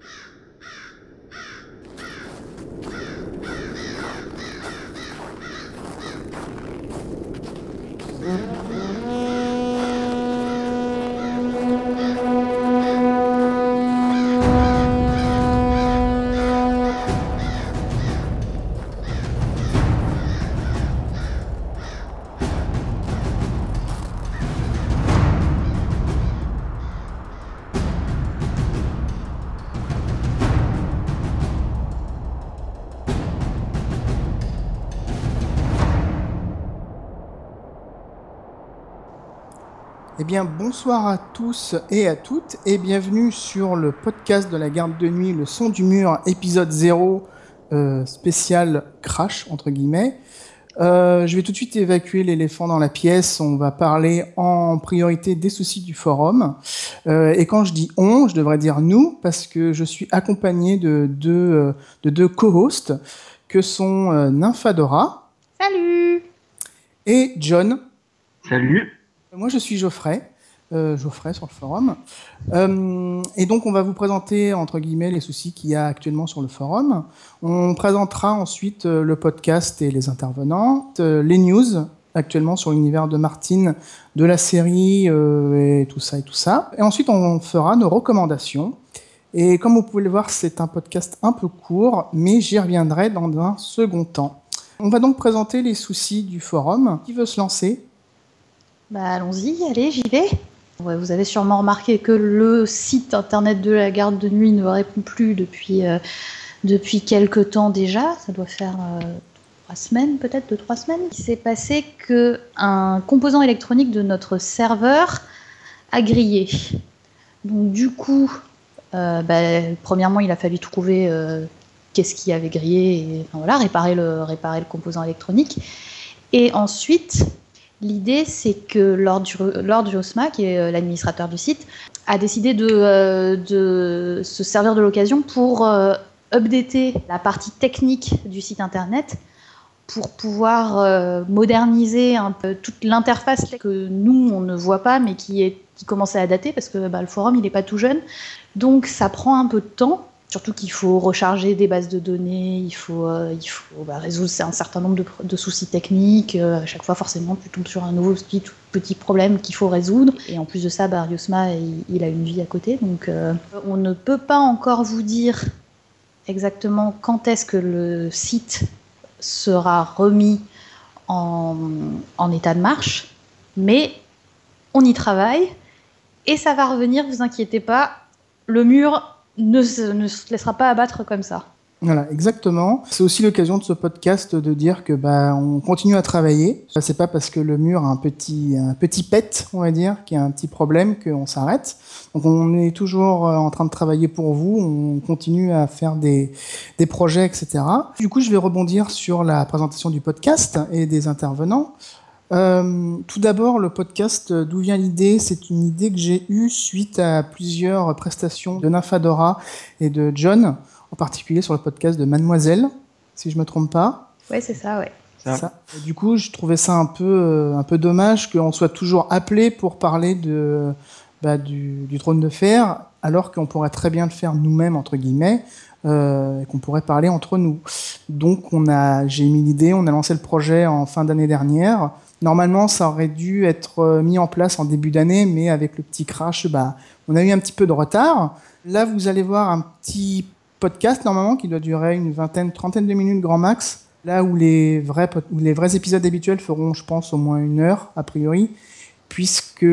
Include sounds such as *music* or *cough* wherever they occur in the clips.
Whew. Bien, bonsoir à tous et à toutes, et bienvenue sur le podcast de la garde de nuit, le son du mur, épisode 0, euh, spécial crash, entre guillemets. Euh, je vais tout de suite évacuer l'éléphant dans la pièce. On va parler en priorité des soucis du forum. Euh, et quand je dis on, je devrais dire nous, parce que je suis accompagné de deux, de deux co-hosts, que sont euh, Nymphadora Salut et John. Salut. Moi, je suis Geoffrey, euh, Geoffrey sur le forum. Euh, et donc, on va vous présenter, entre guillemets, les soucis qu'il y a actuellement sur le forum. On présentera ensuite euh, le podcast et les intervenants, euh, les news actuellement sur l'univers de Martine, de la série euh, et tout ça et tout ça. Et ensuite, on fera nos recommandations. Et comme vous pouvez le voir, c'est un podcast un peu court, mais j'y reviendrai dans un second temps. On va donc présenter les soucis du forum. Qui veut se lancer? Bah allons-y, allez, j'y vais. Vous avez sûrement remarqué que le site internet de la garde de nuit ne répond plus depuis, euh, depuis quelques temps déjà. Ça doit faire euh, trois semaines, peut-être deux, trois semaines. Il s'est passé que un composant électronique de notre serveur a grillé. Donc du coup, euh, bah, premièrement, il a fallu trouver euh, qu'est-ce qui avait grillé et voilà, réparer, le, réparer le composant électronique. Et ensuite, l'idée, c'est que Lord, Lord Josma, qui est euh, l'administrateur du site, a décidé de, euh, de se servir de l'occasion pour euh, updater la partie technique du site internet pour pouvoir moderniser un peu toute l'interface que nous on ne voit pas mais qui est qui commence à dater parce que bah, le forum il n'est pas tout jeune. Donc ça prend un peu de temps surtout qu'il faut recharger des bases de données il faut euh, bah, résoudre un certain nombre de, soucis techniques euh, à chaque fois forcément tu tombes sur un nouveau petit, problème qu'il faut résoudre. Et en plus de ça bah, il, a une vie à côté. Donc euh, on ne peut pas encore vous dire exactement quand est-ce que le site sera remis en, en, état de marche, mais on y travaille. Et ça va revenir, vous inquiétez pas, le mur ne se, ne se laissera pas abattre comme ça. Voilà, exactement. C'est aussi l'occasion de ce podcast de dire que bah on continue à travailler. C'est pas parce que le mur a un petit un petit pet, on va dire, qu'il y a un petit problème qu'on s'arrête. Donc on est toujours euh, en train de travailler pour vous. On continue à faire des des projets, etc. Du coup, je vais rebondir sur la présentation du podcast et des intervenants. Euh, tout d'abord, le podcast, d'où vient l'idée? C'est une idée que j'ai eue suite à plusieurs prestations de Nymphadora et de John en particulier sur le podcast de Mademoiselle, si je me trompe pas. Ouais, c'est ça, ouais. Ça. Du coup, je trouvais ça un peu, euh, un peu dommage qu'on soit toujours appelé pour parler de, bah, du, du, trône de fer, alors qu'on pourrait très bien le faire nous-mêmes, entre guillemets, euh, et qu'on pourrait parler entre nous. Donc, on a, j'ai mis l'idée, on a lancé le projet en fin d'année dernière. Normalement, ça aurait dû être mis en place en début d'année, mais avec le petit crash, bah, on a eu un petit peu de retard. Là, vous allez voir un petit podcast normalement qui doit durer une vingtaine, trentaine de minutes grand max. Là où les vrais, épisodes habituels feront, je pense, au moins une heure a priori, puisque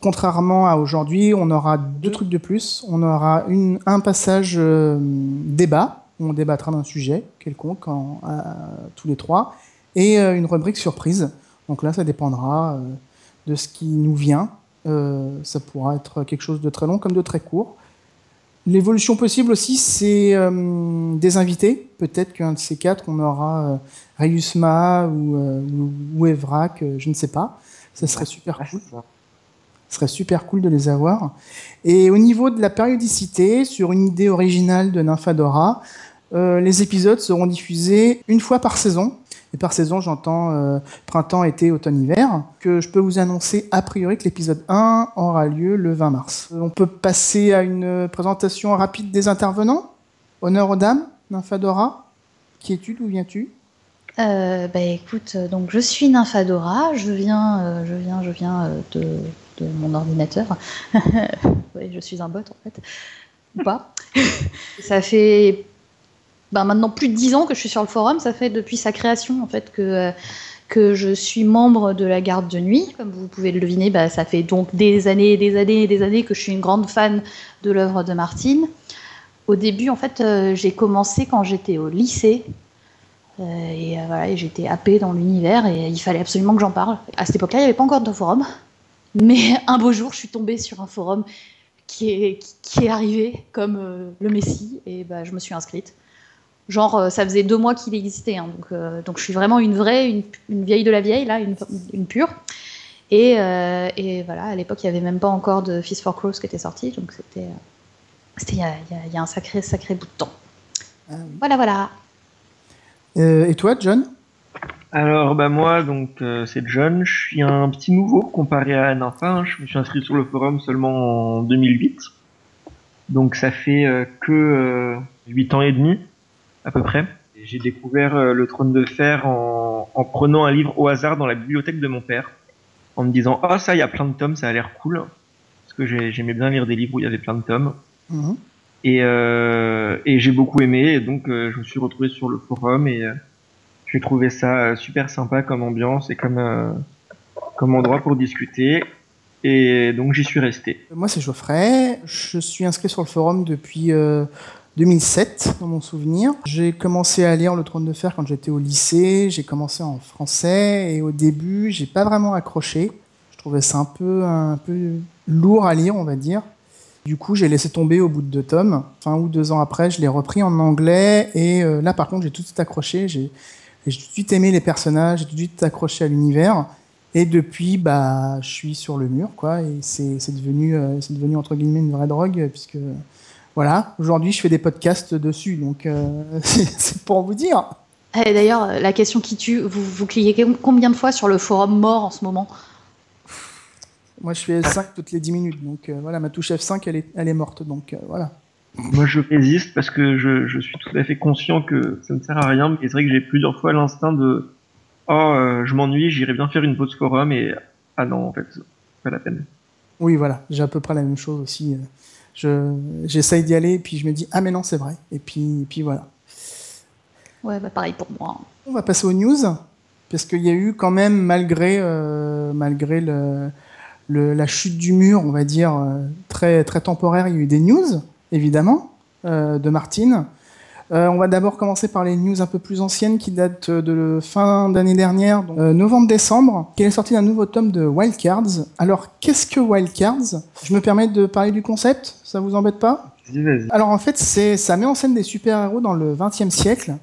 contrairement à aujourd'hui, on aura deux trucs de plus. On aura une, un passage euh, débat on débattra d'un sujet quelconque à, tous les trois, et euh, une rubrique surprise. Donc là, ça dépendra euh, de ce qui nous vient. ça pourra être quelque chose de très long comme de très court. L'évolution possible aussi, c'est euh, des invités. Peut-être qu'un de ces quatre, on aura euh, Rayusma ou, euh, ou Evrak, euh, je ne sais pas. Ça serait super cool. Ce serait super cool de les avoir. Et au niveau de la périodicité, sur une idée originale de Nymphadora, les épisodes seront diffusés une fois par saison. Par saison, j'entends euh, printemps, été, automne, hiver. Que je peux vous annoncer a priori que l'épisode 1 aura lieu le 20 mars. On peut passer à une présentation rapide des intervenants? Honneur aux dames, Nymphadora. Qui es-tu D'où viens-tu? Euh, bah écoute, donc je suis Nymphadora, je viens, je viens, je viens de, mon ordinateur. *laughs* je suis un bot en fait, ou pas. *laughs* ça fait ben, maintenant plus de 10 ans que je suis sur le forum. Ça fait depuis sa création en fait que, euh, que je suis membre de la garde de nuit. Comme vous pouvez le deviner, ben, ça fait donc des années, des années et des années que je suis une grande fan de l'œuvre de Martine. Au début, en fait, euh, j'ai commencé quand j'étais au lycée. Euh, et voilà, j'étais happée dans l'univers et il fallait absolument que j'en parle. À cette époque-là, il n'y avait pas encore de forum. Mais *laughs* un beau jour, je suis tombée sur un forum qui est, qui est arrivé comme le Messie et bah, je me suis inscrite. Genre, euh, ça faisait deux mois qu'il existait, hein, donc, euh, donc je suis vraiment une vraie, une, vieille de la vieille, là, une, une pure. Et, euh, et, voilà, à l'époque, il n'y avait même pas encore de Fist for Crows qui était sorti, donc c'était il y, y, y, a un sacré, sacré bout de temps. Ah voilà, voilà. et toi, John? Alors, bah, moi, donc c'est John, je suis un petit nouveau comparé à Nympha, hein. je me suis inscrit sur le forum seulement en 2008, donc ça fait que 8 ans et demi à peu près. J'ai découvert euh, le trône de fer en, en, prenant un livre au hasard dans la bibliothèque de mon père, en me disant ah oh, ça il y a plein de tomes, ça a l'air cool, parce que j'aimais bien lire des livres où il y avait plein de tomes. Mhm. Et, euh, et j'ai beaucoup aimé, et donc euh, je me suis retrouvé sur le forum et j'ai trouvé ça super sympa comme ambiance et comme comme endroit pour discuter. Et donc j'y suis resté. Moi c'est Geoffrey, je suis inscrit sur le forum depuis 2007 dans mon souvenir. J'ai commencé à lire Le Trône de Fer quand j'étais au lycée. J'ai commencé en français et au début, j'ai pas vraiment accroché. Je trouvais ça un peu, un peu lourd à lire, on va dire. Du coup, j'ai laissé tomber au bout de deux tomes. Enfin, ou deux ans après, je l'ai repris en anglais et euh, là, par contre, j'ai tout de suite accroché. J'ai tout de suite aimé les personnages, j'ai tout de suite accroché à l'univers. Et depuis, bah, je suis sur le mur, quoi. Et c'est devenu, euh, c'est devenu entre guillemets une vraie drogue puisque voilà, aujourd'hui je fais des podcasts dessus, donc euh, *laughs* c'est pour vous dire. Et D'ailleurs, la question qui tue, vous, vous cliquez combien de fois sur le forum mort en ce moment? Moi je fais 5 toutes les 10 minutes, donc euh, voilà, ma touche F5 elle est, elle est morte, donc euh, voilà. Moi je résiste parce que je, je, suis tout à fait conscient que ça ne sert à rien, mais c'est vrai que j'ai plusieurs fois l'instinct de Oh, je m'ennuie, j'irais bien faire une pause forum et ah non, en fait, pas la peine. Oui, voilà, j'ai à peu près la même chose aussi j'essaye d'y aller, et puis je me dis, ah mais non, c'est vrai. Et puis, puis voilà. Ouais, bah pareil pour moi. On va passer aux news, parce qu'il y a eu quand même, malgré, euh, malgré le, la chute du mur, on va dire, euh, très, très temporaire, il y a eu des news, évidemment, euh, de Martine. Euh, on va d'abord commencer par les news un peu plus anciennes qui datent de fin d'année dernière, euh, novembre-décembre, qui est sorti d'un nouveau tome de Wildcards? Alors, qu'est-ce que Wildcards? Je me permets de parler du concept, ça vous embête pas? Alors en fait, ça met en scène des super-héros dans le XXe siècle.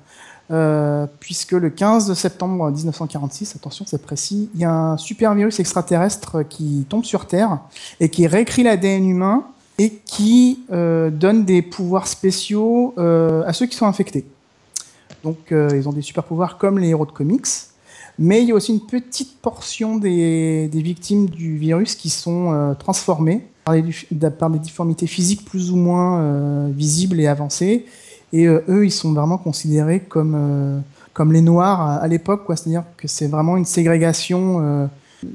Euh, puisque le 15 septembre 1946, attention c'est précis, il y a un super virus extraterrestre qui tombe sur Terre et qui réécrit l'ADN humain et qui euh, donne des pouvoirs spéciaux euh, à ceux qui sont infectés. Donc euh, ils ont des super pouvoirs comme les héros de comics, mais il y a aussi une petite portion des, victimes du virus qui sont euh, transformées par des, par des, difformités physiques plus ou moins visibles et avancées, et eux ils sont vraiment considérés comme, comme les noirs à l'époque, c'est-à-dire que c'est vraiment une ségrégation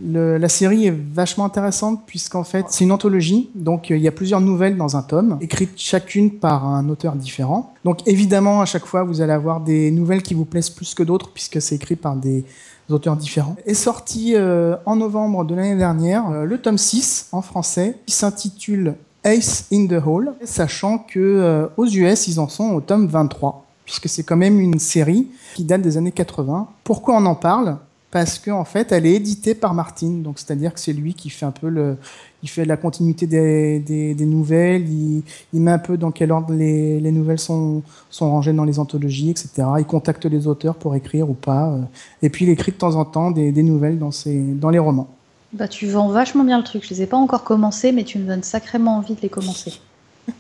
la série est vachement intéressante puisqu'en fait c'est une anthologie, donc euh, il y a plusieurs nouvelles dans un tome, écrites chacune par un auteur différent. Donc évidemment à chaque fois vous allez avoir des nouvelles qui vous plaisent plus que d'autres puisque c'est écrit par des auteurs différents. Est sorti euh, en novembre de l'année dernière euh, le tome 6 en français qui s'intitule Ace in the Hole, sachant que aux US ils en sont au tome 23 puisque c'est quand même une série qui date des années 80. Pourquoi on en parle? Parce qu'en en fait, elle est éditée par Martin. Donc, c'est-à-dire que c'est lui qui fait un peu le, il fait la continuité des, des, des nouvelles. Il, il, met un peu dans quel ordre les, les, nouvelles sont, sont rangées dans les anthologies, etc. Il contacte les auteurs pour écrire ou pas. Euh. Et puis, il écrit de temps en temps des, des nouvelles dans, ses, dans les romans. Bah, tu vends vachement bien le truc. Je les ai pas encore commencés, mais tu me donnes sacrément envie de les commencer.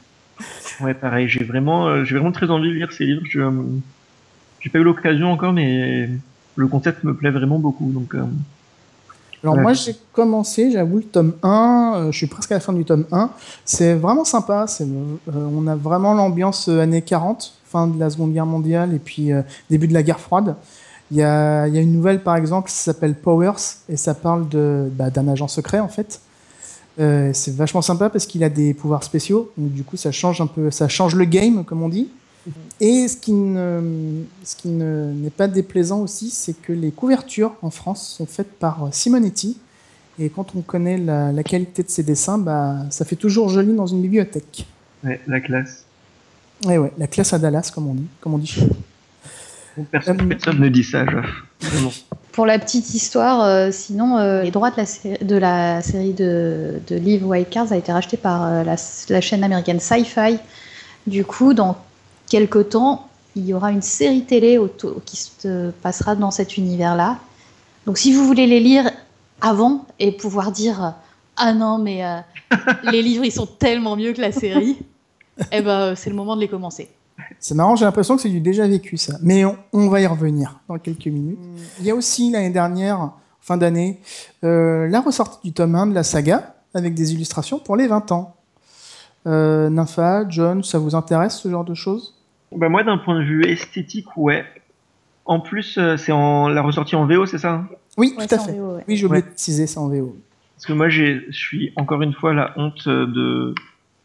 *laughs* ouais, pareil. J'ai vraiment, euh, j'ai vraiment très envie de lire ces livres. Je, j'ai pas eu l'occasion encore, mais le concept me plaît vraiment beaucoup. Donc, alors moi j'ai commencé, j'avoue le tome 1, je suis presque à la fin du tome 1. C'est vraiment sympa, on a vraiment l'ambiance années 40, fin de la Seconde Guerre mondiale et puis début de la guerre froide. Il y a, y a, une nouvelle, par exemple, qui s'appelle Powers, et ça parle bah, d'un agent secret, en fait. Euh, c'est vachement sympa parce qu'il a des pouvoirs spéciaux, donc du coup, ça change un peu, ça change le game, comme on dit. Et ce qui ne, ce qui n'est pas déplaisant aussi, c'est que les couvertures en France sont faites par Simonetti. Et quand on connaît la, la qualité de ses dessins, bah, ça fait toujours joli dans une bibliothèque. Ouais, la classe. Ouais, ouais, la classe à Dallas, comme on dit, comme on dit chez nous. Personne, ne dit ça, Pour la petite histoire, euh, sinon, euh, les droits de la, de la série de, de livres a été racheté par euh, la, chaîne américaine Sci-Fi. Du coup, dans quelques temps, il y aura une série télé qui se passera dans cet univers-là. Donc, si vous voulez les lire avant et pouvoir dire Ah non, mais *laughs* les livres, ils sont tellement mieux que la série, *laughs* eh ben, c'est le moment de les commencer. C'est marrant, j'ai l'impression que c'est du déjà vécu ça. Mais on, va y revenir dans quelques minutes. Il y a aussi l'année dernière, fin d'année, euh, la ressortie du tome 1 de la saga avec des illustrations pour les 20 ans. Euh, Nympha, John, ça vous intéresse ce genre de choses? Bah Moi, d'un point de vue esthétique, ouais. En plus, euh, c'est en la ressortie en VO, c'est ça hein? Oui, tout à fait. Oui, j'ai oublié de préciser, c'est en VO. Parce que moi, je suis encore une fois la honte de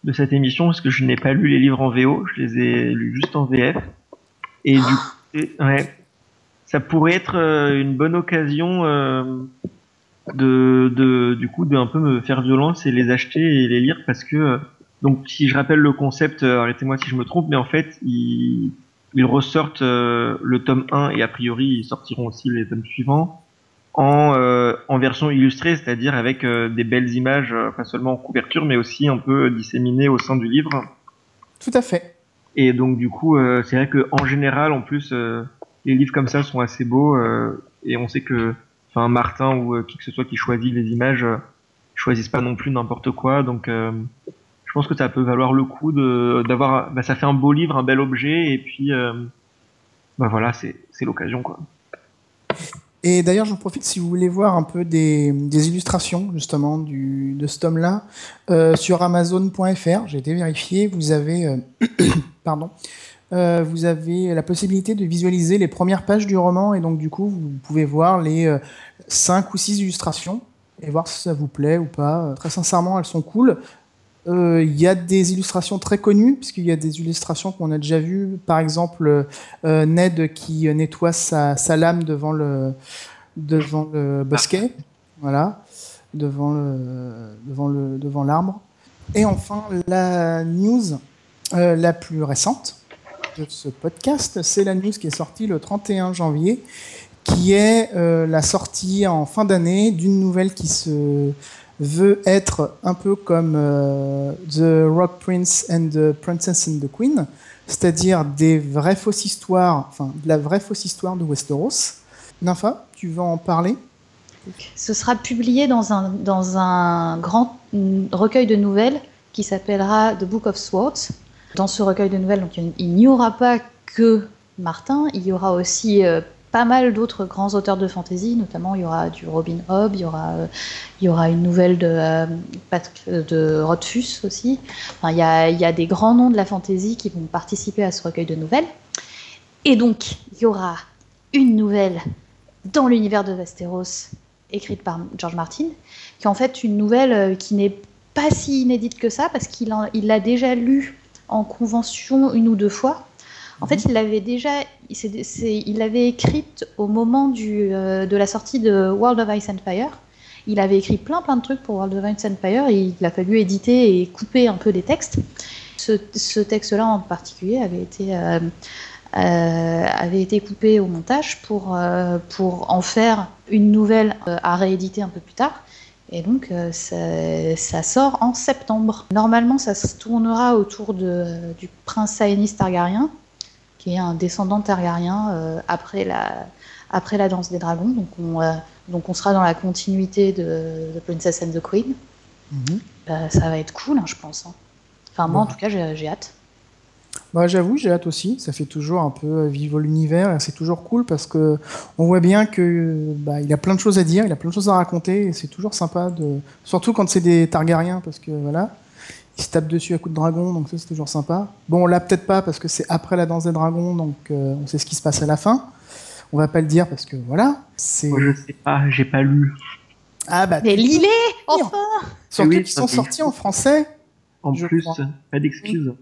de cette émission parce que je n'ai pas lu les livres en VO, je les ai lus juste en VF. Et du coup, ouais, ça pourrait être euh, une bonne occasion euh, de, de, du coup, de un peu me faire violence et les acheter et les lire parce que, euh, donc, si je rappelle le concept, arrêtez-moi si je me trompe, mais en fait, ils, ils ressortent le tome 1 et a priori, ils sortiront aussi les tomes suivants en, euh, en version illustrée, c'est-à-dire avec euh, des belles images, euh, pas seulement en couverture, mais aussi un peu disséminées au sein du livre. Tout à fait. Et donc du coup, c'est vrai que en général, en plus, les livres comme ça sont assez beaux, et on sait que, enfin, Martin ou qui que ce soit qui choisit les images, choisissent pas non plus n'importe quoi, donc je pense que ça peut valoir le coup d'avoir, bah, ça fait un beau livre, un bel objet, et puis, bah voilà, c'est l'occasion. Et d'ailleurs, j'en profite si vous voulez voir un peu des, illustrations justement de ce tome-là euh, sur Amazon.fr. J'ai été vérifié. Vous avez, euh, *clears throat* pardon, euh, vous avez la possibilité de visualiser les premières pages du roman et donc du coup, vous pouvez voir les cinq ou six illustrations et voir si ça vous plaît ou pas. Très sincèrement, elles sont cool. Il y a des illustrations très connues, puisqu'il y a des illustrations qu'on a déjà vues. Par exemple, Ned qui nettoie sa, lame devant le, devant bosquet, voilà, devant le, devant le, devant l'arbre. Et enfin, la news la plus récente de ce podcast, c'est la news qui est sortie le 31 janvier, qui est la sortie en fin d'année d'une nouvelle qui se veut être un peu comme euh, The Rock Prince and the Princess and the Queen, c'est-à-dire des vraies fausses histoires, enfin de la vraie fausse histoire de Westeros. Nympha, tu vas en parler? Ce sera publié dans un, dans un grand recueil de nouvelles qui s'appellera The Book of Swords. Dans ce recueil de nouvelles, il n'y aura pas que Martin, il y aura aussi euh, pas mal d'autres grands auteurs de fantasy, notamment il y aura du Robin Hobb, il y aura, euh, il y aura une nouvelle de, euh, de Rothfuss aussi. Enfin, il, y a, il y a des grands noms de la fantasy qui vont participer à ce recueil de nouvelles. Et donc, il y aura une nouvelle dans l'univers de Westeros écrite par George Martin, qui est en fait une nouvelle euh, qui n'est pas si inédite que ça, parce qu'il l'a déjà lue en convention une ou deux fois. En fait, il l'avait déjà, il l'avait écrite au moment euh, de la sortie de World of Ice and Fire. Il avait écrit plein plein de trucs pour World of Ice and Fire et il a fallu éditer et couper un peu des textes. Ce, texte-là en particulier avait été, euh, euh, avait été coupé au montage pour, pour en faire une nouvelle à rééditer un peu plus tard. Et donc, ça, sort en septembre. Normalement, ça se tournera autour du prince Aenys Targaryen, qui est un descendant targaryen euh, après, la, après la danse des dragons. Donc on, euh, donc on sera dans la continuité de, The Princess and the Queen. Mhm. Euh, ça va être cool, hein, je pense. Hein. Enfin, moi, en tout cas, j'ai hâte. Bah, j'avoue, j'ai hâte aussi. Ça fait toujours un peu euh, vivre l'univers. C'est toujours cool parce que on voit bien que bah, il a plein de choses à dire, il a plein de choses à raconter. Et c'est toujours sympa de, surtout quand c'est des Targaryens parce que voilà, ils se tapent dessus à coups de dragon, donc ça c'est toujours sympa. Bon, là peut-être pas parce que c'est après la danse des dragons, donc euh, on sait ce qui se passe à la fin. On va pas le dire parce que voilà. C'est. Moi, je sais pas, j'ai pas lu. Ah bah. Mais lis-les Enfin Surtout Oui, qu'ils sont sortis en français. En plus, crois. pas d'excuses.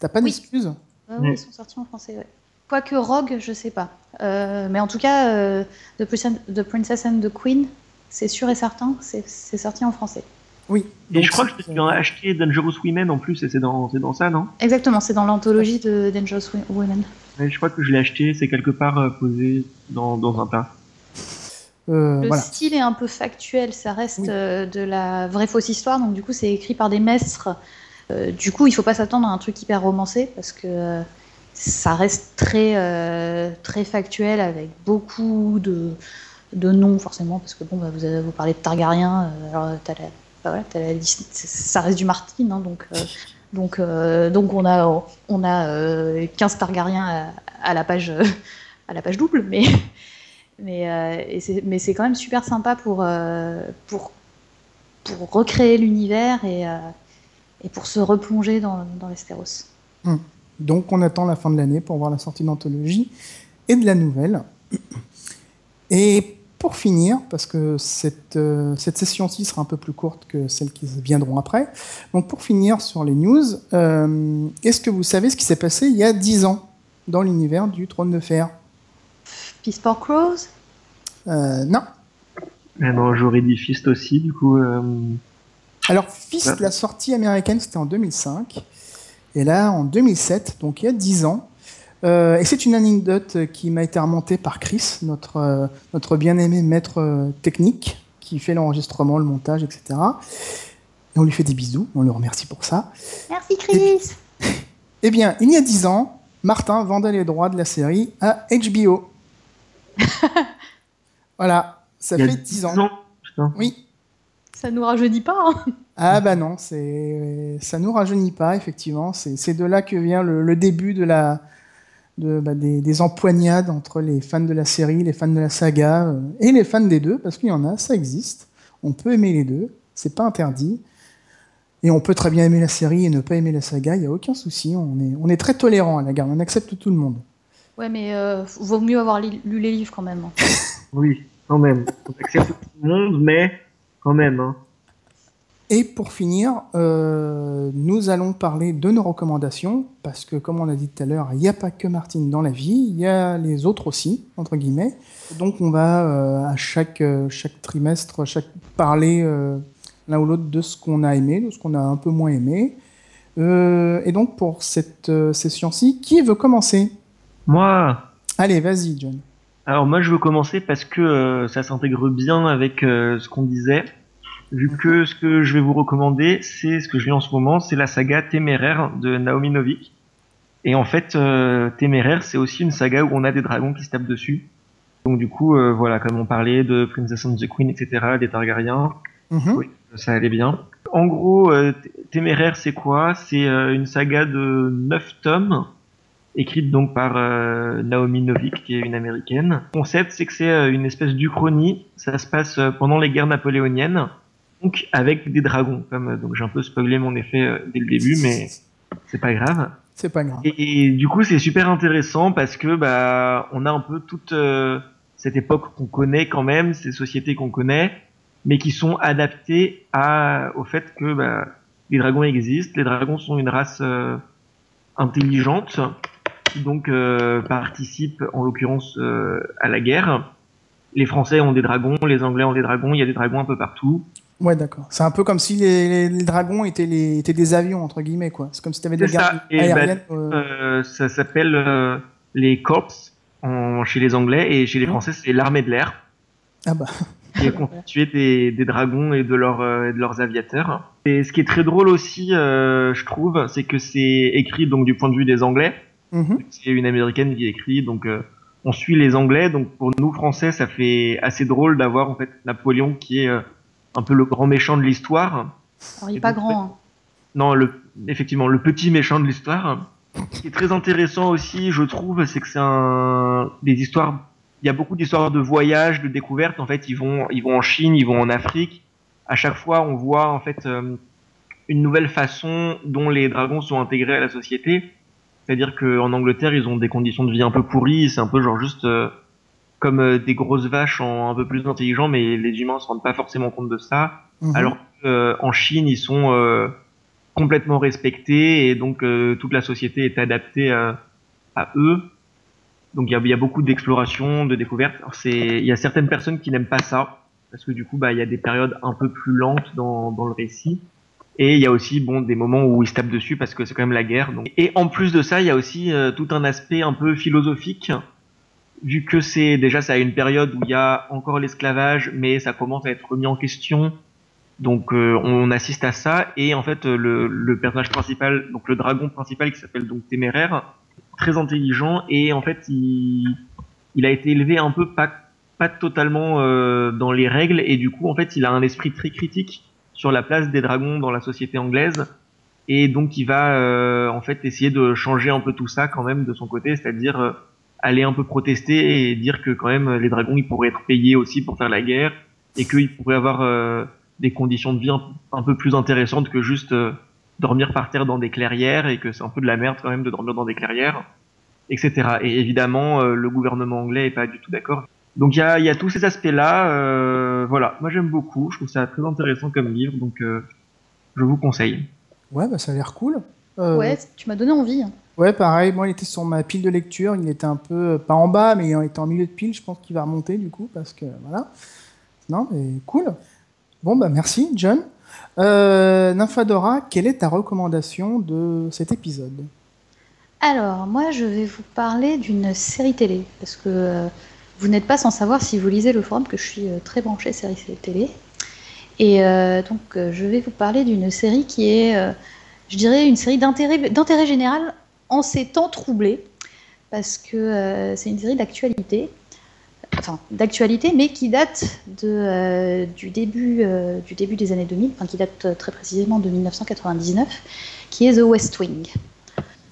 T'as pas Oui. d'excuses? Ouais, Ouais. ils sont sortis en français, ouais. Quoique Rogue, je sais pas. Euh, mais en tout cas, euh, The, Princess, The Princess and the Queen, c'est sûr et certain, c'est c'est sorti en français. Oui. Et Donc, je crois que je suis acheté Dangerous Women en plus, et c'est dans, c'est dans ça, non? Exactement, c'est dans l'anthologie de Dangerous Women. Ouais, Je crois que je l'ai acheté, c'est quelque part euh, posé dans, dans un tas. euh, Le voilà. style est un peu factuel, ça reste Oui. euh, de la vraie fausse histoire, donc du coup c'est écrit par des maîtres. Euh, du coup, il faut pas s'attendre à un truc hyper romancé parce que euh, ça reste très euh, très factuel avec beaucoup de, de noms forcément parce que bon, bah, vous avez, vous parlez de Targaryen, euh, alors t'as la, ça reste du Martin, hein, donc euh, euh, donc on a on a euh, 15 Targaryens à, la page double, mais c'est- quand même super sympa pour, recréer l'univers et, pour se replonger dans, dans Westeros. Donc on attend la fin de l'année pour voir la sortie d'anthologie et de la nouvelle. Pour finir, parce que cette, euh, cette session-ci sera un peu plus courte que celles qui viendront après, donc pour finir sur les news, euh, est-ce que vous savez ce qui s'est passé il y a 10 ans dans l'univers du Trône de Fer? Peace for Crows Euh, Non. Ah non, j'aurais dit Fist aussi, du coup. euh, Alors, Fist, la sortie américaine, c'était en 2005. Et là, en 2007, donc il y a 10 ans. Euh, et c'est une anecdote qui m'a été remontée par Chris, notre, euh, notre bien-aimé maître euh, technique, qui fait l'enregistrement, le montage, etc. Et on lui fait des bisous, on le remercie pour ça. Merci Chris *laughs* Eh bien, il y a 10 ans, Martin vendait les droits de la série à HBO. *laughs* voilà, ça fait 10 ans. Putain. Oui, Ça nous rajeunit pas hein Ah bah non, c'est ça nous rajeunit pas effectivement. C'est c'est de là que vient le, le début de la de, bah, des, des empoignades entre les fans de la série, les fans de la saga euh, et les fans des deux, parce qu'il y en a, ça existe. On peut aimer les deux, c'est pas interdit. Et on peut très bien aimer la série et ne pas aimer la saga, il n'y a aucun souci. On est, on est très tolérant à la garde, on accepte tout le monde. Ouais, mais euh, vaut mieux avoir li- lu les livres quand même. hein. *laughs* Oui, quand même. On accepte tout le monde, mais quand même. Hein. Et pour finir, euh, nous allons parler de nos recommandations, parce que comme on a dit tout à l'heure, il n'y a pas que Martine dans la vie, il y a les autres aussi, entre guillemets. Donc on va euh, à chaque, euh, chaque trimestre chaque, parler euh, l'un ou l'autre de ce qu'on a aimé, de ce qu'on a un peu moins aimé. Et donc pour cette session-ci, qui veut commencer? Moi, Allez, vas-y John. alors moi je veux commencer parce que ça s'intègre bien avec ce qu'on disait. Vu que ce que je vais vous recommander, c'est ce que je lis en ce moment, c'est la saga Téméraire de Naomi Novik. Et en fait, euh, Téméraire, c'est aussi une saga où on a des dragons qui se tapent dessus. Donc du coup, euh, voilà, comme on parlait de Princess and the Queen, etc., des Targaryens, Mhm. Oui. ça allait bien. En gros, euh, Téméraire, c'est quoi? C'est une saga de 9 tomes, écrite donc par Naomi Novik, qui est une américaine. Le concept, c'est que c'est une espèce d'uchronie. Ça se passe pendant les guerres napoléoniennes, donc avec des dragons. Comme euh, donc j'ai un peu spoilé mon effet euh, dès le début, mais c'est pas grave. C'est pas grave. Et, et du coup, c'est super intéressant parce que bah, on a un peu toute euh, cette époque qu'on connaît quand même, ces sociétés qu'on connaît, mais qui sont adaptées à, au fait que bah, les dragons existent. Les dragons sont une race euh, intelligente qui donc euh, participe, en l'occurrence, à la guerre. Les Français ont des dragons, les Anglais ont des dragons. Il y a des dragons un peu partout. Ouais, d'accord. C'est un peu comme si les, dragons étaient, les, étaient des avions, entre guillemets, quoi. C'est comme si tu avais des C'est ça. gardes Et bah, aériennes. euh, ça s'appelle euh, les corps en, chez les Anglais et chez les Français c'est l'armée de l'air Ah bah. *laughs* qui est constituée des, des dragons et de, leurs euh, et de leurs aviateurs. Et ce qui est très drôle aussi, euh, je trouve, c'est que c'est écrit donc du point de vue des Anglais. Mhm. C'est une américaine qui écrit, donc euh, on suit les Anglais. Donc pour nous Français, ça fait assez drôle d'avoir en fait Napoléon qui est un peu le grand méchant de l'histoire. Alors, il Et est pas donc, grand. hein. Non, le, effectivement, le petit méchant de l'histoire. Ce qui est très intéressant aussi, je trouve, c'est que c'est un des histoires. Il y a beaucoup d'histoires de voyage, de découvertes. En fait, ils vont, ils vont en Chine, ils vont en Afrique. À chaque fois, on voit en fait euh, une nouvelle façon dont les dragons sont intégrés à la société. C'est-à-dire qu'en Angleterre, ils ont des conditions de vie un peu pourries. C'est un peu genre juste euh, comme euh, des grosses vaches en un peu plus intelligents, mais les humains se rendent pas forcément compte de ça. Mhm. Alors qu'en Chine, ils sont complètement respectés et donc euh, toute la société est adaptée à, à eux. Donc il y a, il y a beaucoup d'exploration, de c'est, il y a certaines personnes qui n'aiment pas ça parce que du coup bah il y a des périodes un peu plus lentes dans, dans le récit. Et il y a aussi bon des moments où ils se tapent dessus parce que c'est quand même la guerre. Donc. Et en plus de ça, il y a aussi euh, tout un aspect un peu philosophique, vu que c'est déjà ça a une période où il y a encore l'esclavage, mais ça commence à être remis en question. Donc euh, on assiste à ça. Et en fait le, le personnage principal, donc le dragon principal qui s'appelle donc Téméraire, très intelligent. Et en fait il, il a été élevé un peu pas pas totalement euh, dans les règles. Et du coup en fait il a un esprit très critique sur la place des dragons dans la société anglaise. Et donc il va euh, en fait essayer de changer un peu tout ça quand même de son côté, c'est-à-dire euh, aller un peu protester et dire que quand même les dragons ils pourraient être payés aussi pour faire la guerre et qu'ils pourraient avoir euh, des conditions de vie un, un peu plus intéressantes que juste euh, dormir par terre dans des clairières et que c'est un peu de la merde quand même de dormir dans des clairières, etc. Et évidemment, euh, le gouvernement anglais est pas du tout d'accord. Donc il y a, y a tous ces aspects-là. euh, voilà, moi j'aime beaucoup. Je trouve ça très intéressant comme livre, donc euh, je vous conseille. Ouais, bah, ça a l'air cool. Euh, Ouais, tu m'as donné envie. Ouais, pareil. Moi, il était sur ma pile de lecture. Il était un peu, pas en bas, mais il était en milieu de pile. Je pense qu'il va remonter du coup, parce que voilà. Non, mais cool. Bon, bah merci, John. Euh, Nymphadora, quelle est ta recommandation de cet épisode? Alors, moi, je vais vous parler d'une série télé, parce que euh, vous n'êtes pas sans savoir si vous lisez le forum que je suis euh, très branchée série télé. Et euh, donc, euh, je vais vous parler d'une série qui est, euh, je dirais, une série d'intérêt général en ces temps troublés, parce que euh, c'est une série d'actualité, enfin d'actualité, mais qui date de, euh, du, début, euh, du début des années 2000, enfin qui date très précisément de 1999, qui est The West Wing.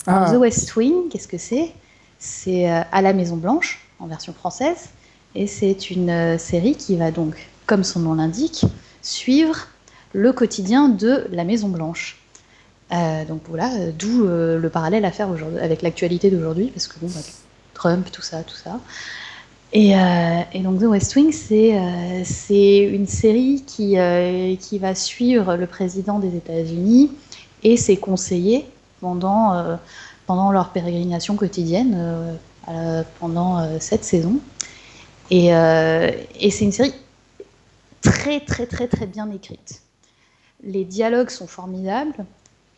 Ah. The West Wing, qu'est-ce que c'est? C'est à la Maison Blanche, en version française, et c'est une série qui va donc, comme son nom l'indique, suivre le quotidien de la Maison Blanche. Euh, donc voilà, euh, d'où euh, le parallèle à faire avec l'actualité d'aujourd'hui, parce que bon, bah, Trump, tout ça, tout ça. Et, donc The West Wing, c'est une série qui, va suivre le président des États-Unis et ses conseillers pendant, leur pérégrination quotidienne pendant cette saison. Et c'est une série très très très très bien écrite. Les dialogues sont formidables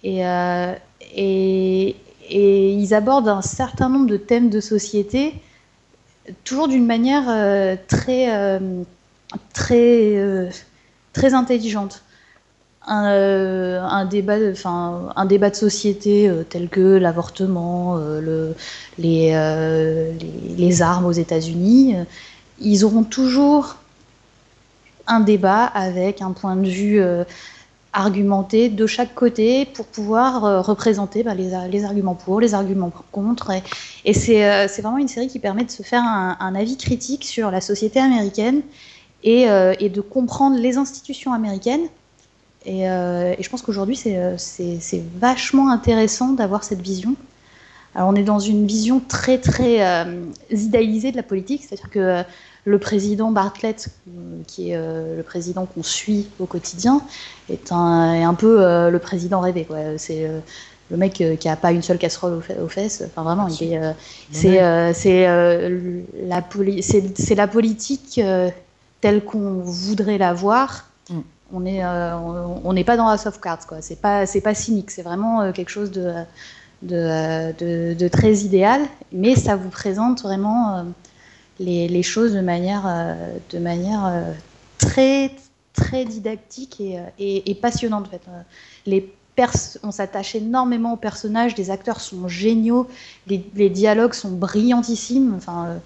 et, euh, et, ils abordent un certain nombre de thèmes de société toujours d'une manière euh, très, euh, très, très intelligente. Un, débat, enfin, un débat de société tel que l'avortement, le- les, les, armes aux États-Unis, ils auront toujours un débat avec un point de vue argumenté de chaque côté pour pouvoir euh, représenter bah, les, arguments pour, les arguments contre. Et, euh, c'est vraiment une série qui permet de se faire un, avis critique sur la société américaine et, euh, de comprendre les institutions américaines. Et, je pense qu'aujourd'hui, c'est vachement intéressant d'avoir cette vision. Alors, on est dans une vision très, très euh, idéalisée de la politique, c'est-à-dire que euh, le président Bartlett, euh, qui est euh, le président qu'on suit au quotidien, est un, est un peu le président rêvé. quoi. C'est le mec qui a pas une seule casserole aux, fe- aux fesses. Enfin, vraiment, il est, c'est c'est, la, poli- c'est- c'est la politique telle qu'on voudrait la voir. Mm. On est, on on n'est pas dans House of Cards, quoi. C'est pas, c'est pas cynique. C'est vraiment quelque chose de, de, très idéal, mais ça vous présente vraiment euh, les, choses de manière, euh, euh, très, très didactique et, passionnante. En fait. On s'attache énormément aux personnages, les acteurs sont géniaux, les, les dialogues sont brillantissimes. Enfin,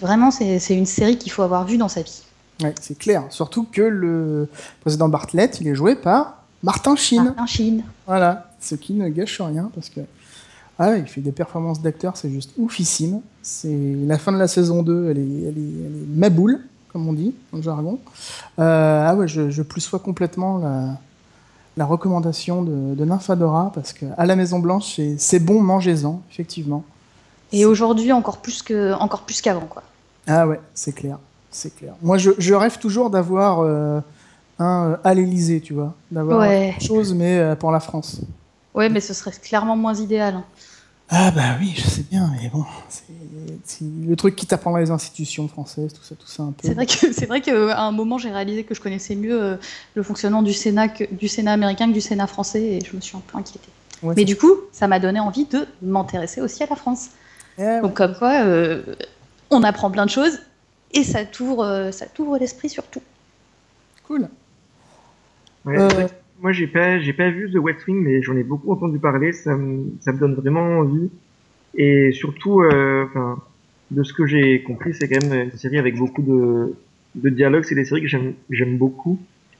vraiment, c'est une série qu'il faut avoir vue dans sa vie. Ouais, c'est clair. Surtout que le président Bartlett, il est joué par Martin Sheen. Martin Sheen. Voilà, ce qui ne gâche rien parce que Ah, il fait des performances d'acteur, c'est juste oufissime. C'est la fin de la saison 2, elle est, elle est, elle est ma boule, comme on dit dans le jargon. Euh, ah ouais, je, je plus sois complètement la, la recommandation de, de Nymphadora parce que à la Maison Blanche, c'est- c'est bon, mangez-en, effectivement. Et aujourd'hui, encore plus que, encore plus qu'avant, quoi. Ah ouais, c'est clair, c'est clair. Moi, je, je rêve toujours d'avoir euh, un euh, à l'Élysée, tu vois, d'avoir Ouais. quelque chose, mais euh, pour la France. Ouais, mais ce serait clairement moins idéal. hein. Ah bah oui, je sais bien, mais bon, c'est le truc qui t'apprend dans les institutions françaises, tout ça, tout ça un peu. C'est vrai que c'est vrai qu'à un moment, j'ai réalisé que je connaissais mieux euh, le fonctionnement du Sénat que, du Sénat américain que du Sénat français, et je me suis un peu inquiétée. Ouais, Mais du coup, ça m'a donné envie de m'intéresser aussi à la France. Eh ouais. Donc comme quoi, euh, on apprend plein de choses et ça t'ouvre, ça t'ouvre l'esprit surtout. cool. Ouais, Euh, Moi, j'ai pas, j'ai pas vu The West Wing, mais j'en ai beaucoup entendu parler. Ça me, ça me donne vraiment envie. Et surtout, euh, enfin, de ce que j'ai compris, c'est quand même une série avec beaucoup de, de dialogues. C'est des séries que j'aime, j'aime beaucoup.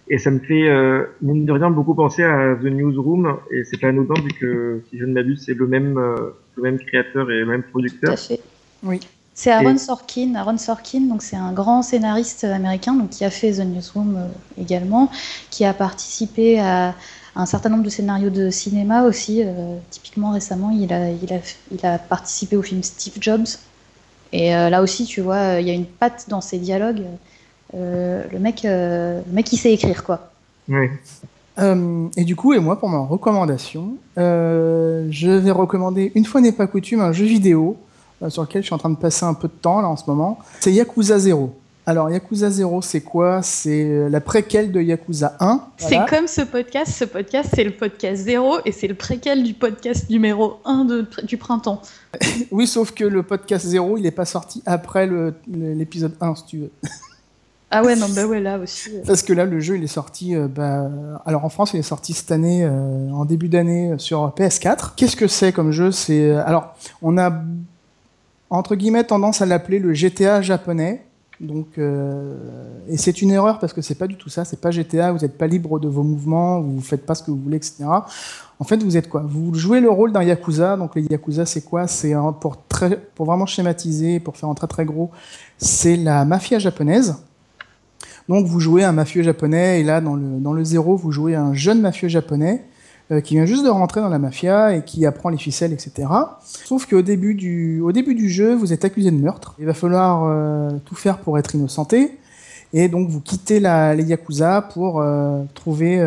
Et ça me fait, euh, mine de rien, beaucoup penser à The Newsroom. Et c'est pas anodin vu que, si je ne m'abuse, c'est le même, euh, le même créateur et le même Tout à producteur. fait. Oui. C'est Aaron Et- Sorkin. Aaron Sorkin, donc c'est un grand scénariste américain, donc qui a fait The Newsroom euh, également, qui a participé à, un certain nombre de scénarios de cinéma aussi. euh, typiquement récemment, il a, il a, il a participé au film Steve Jobs. Et euh, là aussi, tu vois, il y a une patte dans ses dialogues. Euh, le mec, euh, le mec, il sait écrire quoi. Euh, et du coup, et moi, pour ma recommandation, euh, je vais recommander, une fois n'est pas coutume, un jeu vidéo euh, sur lequel je suis en train de passer un peu de temps là en ce moment. C'est Yakuza 0. Alors, Yakuza 0, c'est quoi? C'est euh, la préquelle de Yakuza 1. C'est comme ce podcast. Ce podcast, c'est le podcast zéro et c'est le préquel du podcast numéro 1 de, du printemps. *laughs* Oui, sauf que le podcast 0, il n'est pas sorti après l'épisode 1, si tu veux. *laughs* Ah ouais, non, bah ouais, là *laughs* aussi. euh. Parce que là, le jeu, il est sorti. euh, bah, alors en France, il est sorti cette année, euh, en début d'année, euh, sur PS4. Qu'est-ce que c'est comme jeu? C'est euh, alors, on a entre guillemets tendance à l'appeler le GTA japonais. Donc, euh, et c'est une erreur parce que c'est pas du tout ça. C'est pas GTA. Vous n'êtes pas libre de vos mouvements. Vous faites pas ce que vous voulez, etc. En fait, vous êtes quoi? Vous jouez le rôle d'un yakuza. Donc, les yakuza, c'est quoi? C'est pour vraiment schématiser, pour faire un très très gros, c'est la mafia japonaise. Donc vous jouez un mafieux japonais et là dans le, dans le zéro vous jouez un jeune mafieux japonais euh, qui vient juste de rentrer dans la mafia et qui apprend les ficelles etc. Sauf qu'au début du début du jeu vous êtes accusé de meurtre. Il va falloir euh, tout faire pour être innocenté et donc vous quittez les yakuza pour euh, trouver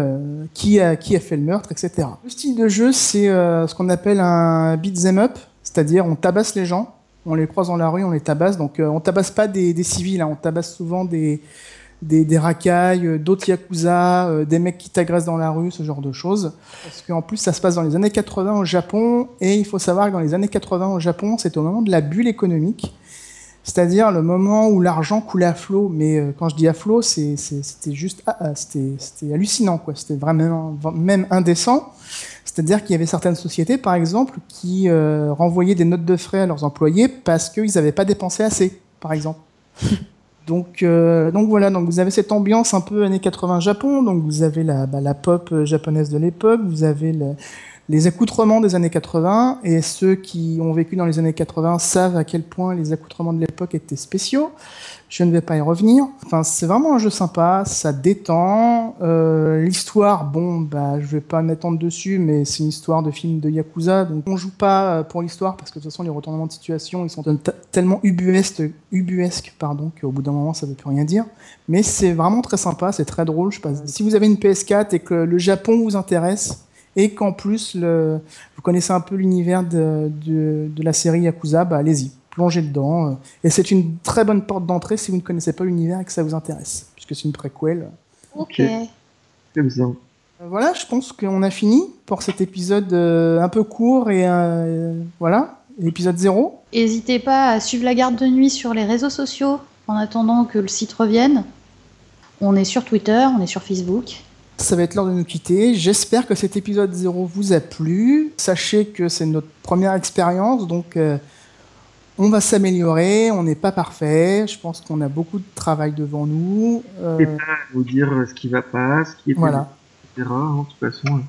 qui a qui a fait le meurtre etc. Le style de jeu c'est ce qu'on appelle un beat 'em up, c'est-à-dire on tabasse les gens. On les croise dans la rue, on les tabasse. Donc, on tabasse pas des, des civils, hein, on tabasse souvent des, des, racailles, euh, d'autres yakuza, euh, des mecs qui t'agressent dans la rue, ce genre de choses. Parce qu'en plus, ça se passe dans les années 80 au Japon, et il faut savoir que dans les années 80 au Japon, c'est au moment de la bulle économique, c'est-à-dire le moment où l'argent coulait à flot. Mais euh, quand je dis à flot, c'était juste, ah, ah, c'était hallucinant, quoi. C'était vraiment même indécent. C'est-à-dire qu'il y avait certaines sociétés, par exemple, qui renvoyaient des notes de frais à leurs employés parce qu'ils n'avaient pas dépensé assez, par exemple. *laughs* Donc, euh, donc voilà, donc vous avez cette ambiance un peu années 80 Japon, donc vous avez la, bah, pop euh, japonaise de l'époque, vous avez le- les accoutrements des années 80, et ceux qui ont vécu dans les années 80 savent à quel point les accoutrements de l'époque étaient spéciaux. Je ne vais pas y revenir. Enfin, c'est vraiment un jeu sympa, ça détend. Euh, L'histoire, bon, bah, je vais pas m'étendre dessus, mais c'est une histoire de film de Yakuza, donc on joue pas euh, pour l'histoire parce que de toute façon les retournements de situation ils sont te- tellement ubuesques, ubuesques pardon, qu'au bout d'un moment ça veut plus rien dire. Mais c'est vraiment très sympa, c'est très drôle. Si vous avez une PS4 et que le Japon vous intéresse et qu'en plus le, vous connaissez un peu l'univers de, de, de la série Yakuza, bah allez-y, plongez dedans. euh. Et c'est une très bonne porte d'entrée si vous ne connaissez pas l'univers et que ça vous intéresse, puisque c'est une préquelle. Ok. C'est bien. Euh, Voilà, je pense qu'on a fini pour cet épisode euh, un peu court et euh, voilà, épisode 0. N'hésitez pas à suivre la garde de nuit sur les réseaux sociaux en attendant que le site revienne. On est sur Twitter, on est sur Facebook. Ça va être l'heure de nous quitter. J'espère que cet épisode 0 vous a plu. Sachez que c'est notre première expérience, donc euh, on va s'améliorer. On n'est pas parfait. Je pense qu'on a beaucoup de travail devant nous. Euh, Et pas vous dire ce qui va pas, ce qui est voilà. etc. hein, de toute façon.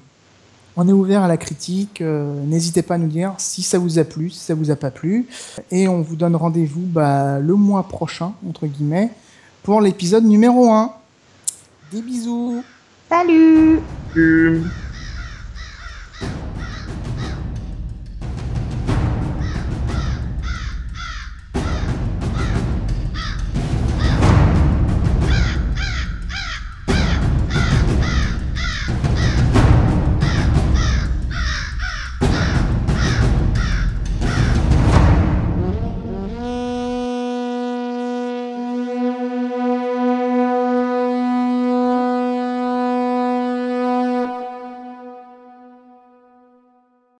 On est ouvert à la critique. euh, N'hésitez pas à nous dire si ça vous a plu, si ça vous a pas plu. Et on vous donne rendez-vous bah, le mois prochain, entre guillemets, pour l'épisode numéro 1. Des bisous Salut